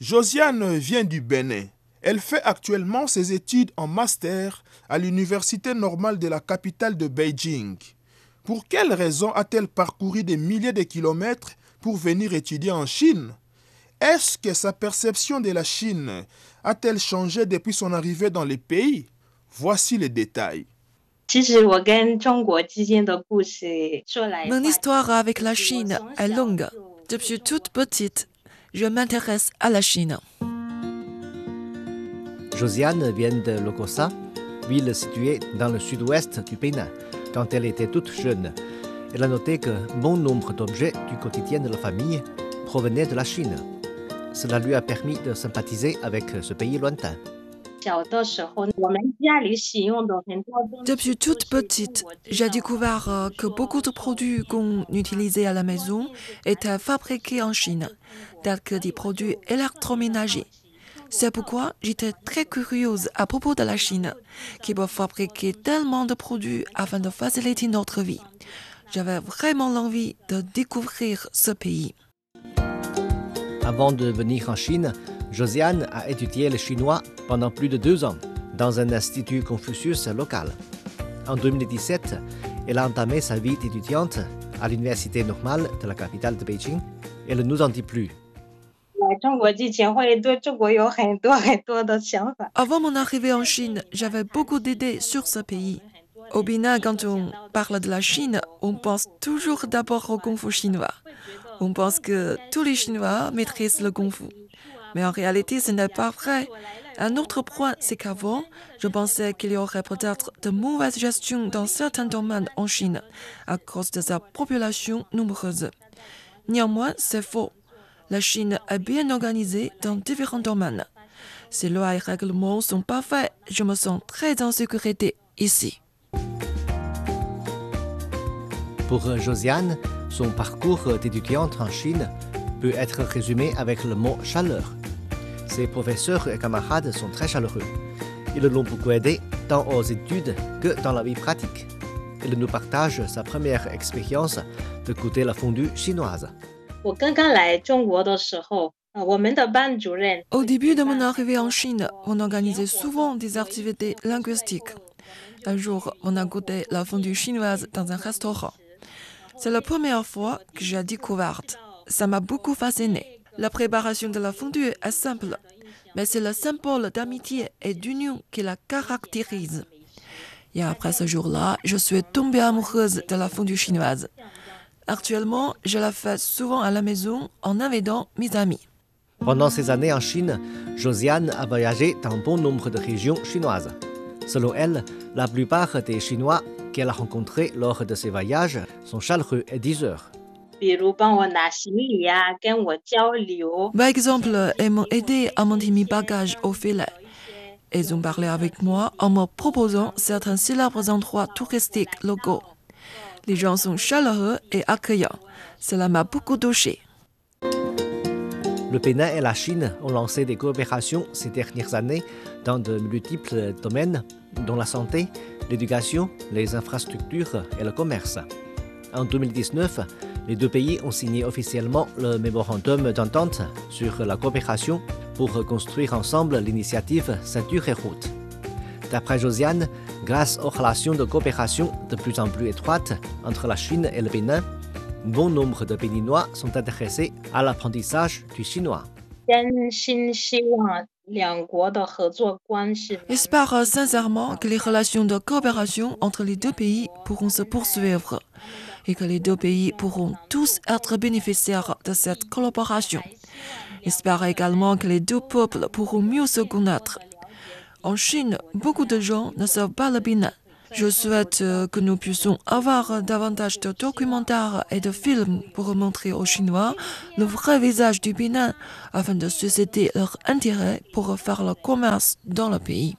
Josiane vient du Bénin. Elle fait actuellement ses études en master à l'Université normale de la capitale de Beijing. Pour quelle raison a-t-elle parcouru des milliers de kilomètres pour venir étudier en Chine? Est-ce que sa perception de la Chine a-t-elle changé depuis son arrivée dans les pays? Voici les détails. Mon histoire avec la Chine est longue. Depuis toute petite, je m'intéresse à la Chine. Josiane vient de Lokosa, ville située dans le sud-ouest du Bénin. Quand elle était toute jeune, elle a noté que bon nombre d'objets du quotidien de la famille provenaient de la Chine. Cela lui a permis de sympathiser avec ce pays lointain. Depuis toute petite, j'ai découvert euh, que beaucoup de produits qu'on utilisait à la maison étaient fabriqués en Chine, tels que des produits électroménagers. C'est pourquoi j'étais très curieuse à propos de la Chine, qui peut fabriquer tellement de produits afin de faciliter notre vie. J'avais vraiment l'envie de découvrir ce pays. Avant de venir en Chine, Josiane a étudié le chinois pendant plus de deux ans dans un institut Confucius local. En 2017, elle a entamé sa vie d'étudiante à l'université normale de la capitale de Beijing. Elle ne nous en dit plus. Avant mon arrivée en Chine, j'avais beaucoup d'idées sur ce pays. Au Bénin, quand on parle de la Chine, on pense toujours d'abord au kung fu chinois. On pense que tous les Chinois maîtrisent le kung fu. Mais en réalité, ce n'est pas vrai. Un autre point, c'est qu'avant, je pensais qu'il y aurait peut-être de mauvaises gestions dans certains domaines en Chine à cause de sa population nombreuse. Néanmoins, c'est faux. La Chine est bien organisée dans différents domaines. Ses lois et règlements sont parfaits. Je me sens très en sécurité ici. Pour Josiane, son parcours d'étudiante en Chine peut être résumé avec le mot chaleur. Ses professeurs et camarades sont très chaleureux. Ils l'ont beaucoup aidé tant aux études que dans la vie pratique. Il nous partage sa première expérience de goûter la fondue chinoise. Au début de mon arrivée en Chine, on organisait souvent des activités linguistiques. Un jour, on a goûté la fondue chinoise dans un restaurant. C'est la première fois que j'ai découvert. Ça m'a beaucoup fasciné. La préparation de la fondue est simple, mais c'est le symbole d'amitié et d'union qui la caractérise. Et après ce jour-là, je suis tombée amoureuse de la fondue chinoise. Actuellement, je la fais souvent à la maison en invitant mes amis. Pendant ces années en Chine, Josiane a voyagé dans bon nombre de régions chinoises. Selon elle, la plupart des Chinois qu'elle a rencontrés lors de ses voyages sont chaleureux et diseurs. Par exemple, ils m'ont aidé à monter mes bagages au filet. Ils ont parlé avec moi en me proposant certains célèbres endroits touristiques locaux. Les gens sont chaleureux et accueillants. Cela m'a beaucoup touché. Le Bénin et la Chine ont lancé des coopérations ces dernières années dans de multiples domaines, dont la santé, l'éducation, les infrastructures et le commerce. En 2019, les deux pays ont signé officiellement le mémorandum d'entente sur la coopération pour construire ensemble l'initiative Ceinture et Route. D'après Josiane, grâce aux relations de coopération de plus en plus étroites entre la Chine et le Bénin, bon nombre de Béninois sont intéressés à l'apprentissage du chinois. J'espère sincèrement que les relations de coopération entre les deux pays pourront se poursuivre et que les deux pays pourront tous être bénéficiaires de cette collaboration. J'espère également que les deux peuples pourront mieux se connaître. En Chine, beaucoup de gens ne savent pas le Bénin. Je souhaite que nous puissions avoir davantage de documentaires et de films pour montrer aux Chinois le vrai visage du Bénin afin de susciter leur intérêt pour faire le commerce dans le pays.